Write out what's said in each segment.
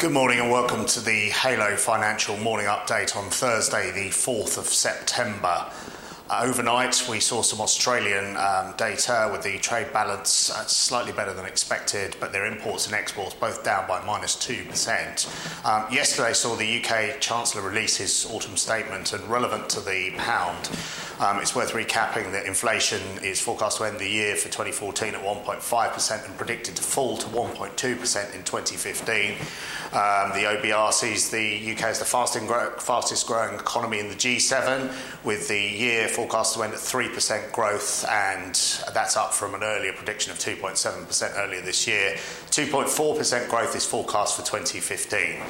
Good morning and welcome to the Halo Financial Morning Update on Thursday, the 4th of September. Uh, overnight, we saw some Australian um, data with the trade balance uh, slightly better than expected, but their imports and exports both down by minus 2%. Um, yesterday saw the UK Chancellor release his autumn statement, and relevant to the pound, um, it's worth recapping that inflation is forecast to end the year for 2014 at 1.5% and predicted to fall to 1.2% in 2015. Um, the OBR sees the UK as the fastest growing economy in the G7, with the year forecast to end at 3% growth, and that's up from an earlier prediction of 2.7% earlier this year. 2.4% growth is forecast for 2015.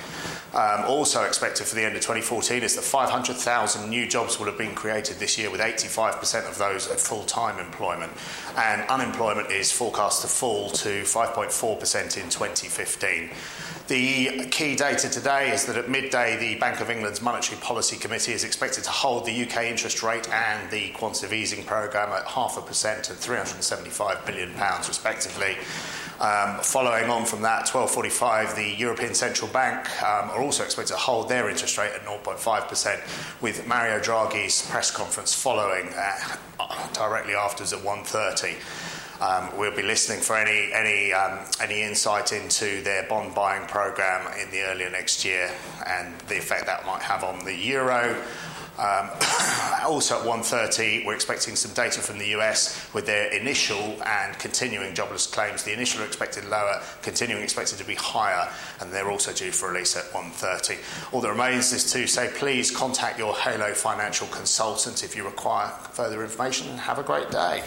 Um, also expected for the end of 2014 is that 500,000 new jobs will have been created this year, with 85% of those at full time employment. And unemployment is forecast to fall to 5.4% in 2015. The key data today is that at midday, the Bank of England's Monetary Policy Committee is expected to hold the UK interest rate and the quantitative easing programme at half a percent and £375 billion, respectively. Um, following on from that, 12.45, the European Central Bank um, are also expected to hold their interest rate at 0.5%, with Mario Draghi's press conference following uh, directly afterwards at 1.30. Um, we'll be listening for any any um, any insight into their bond buying program in the earlier next year and the effect that might have on the euro. Um, also at 1.30, we're expecting some data from the US with their initial and continuing jobless claims. The initial are expected lower, continuing expected to be higher, and they're also due for release at 1.30. All that remains is to say please contact your Halo financial consultant if you require further information, have a great day.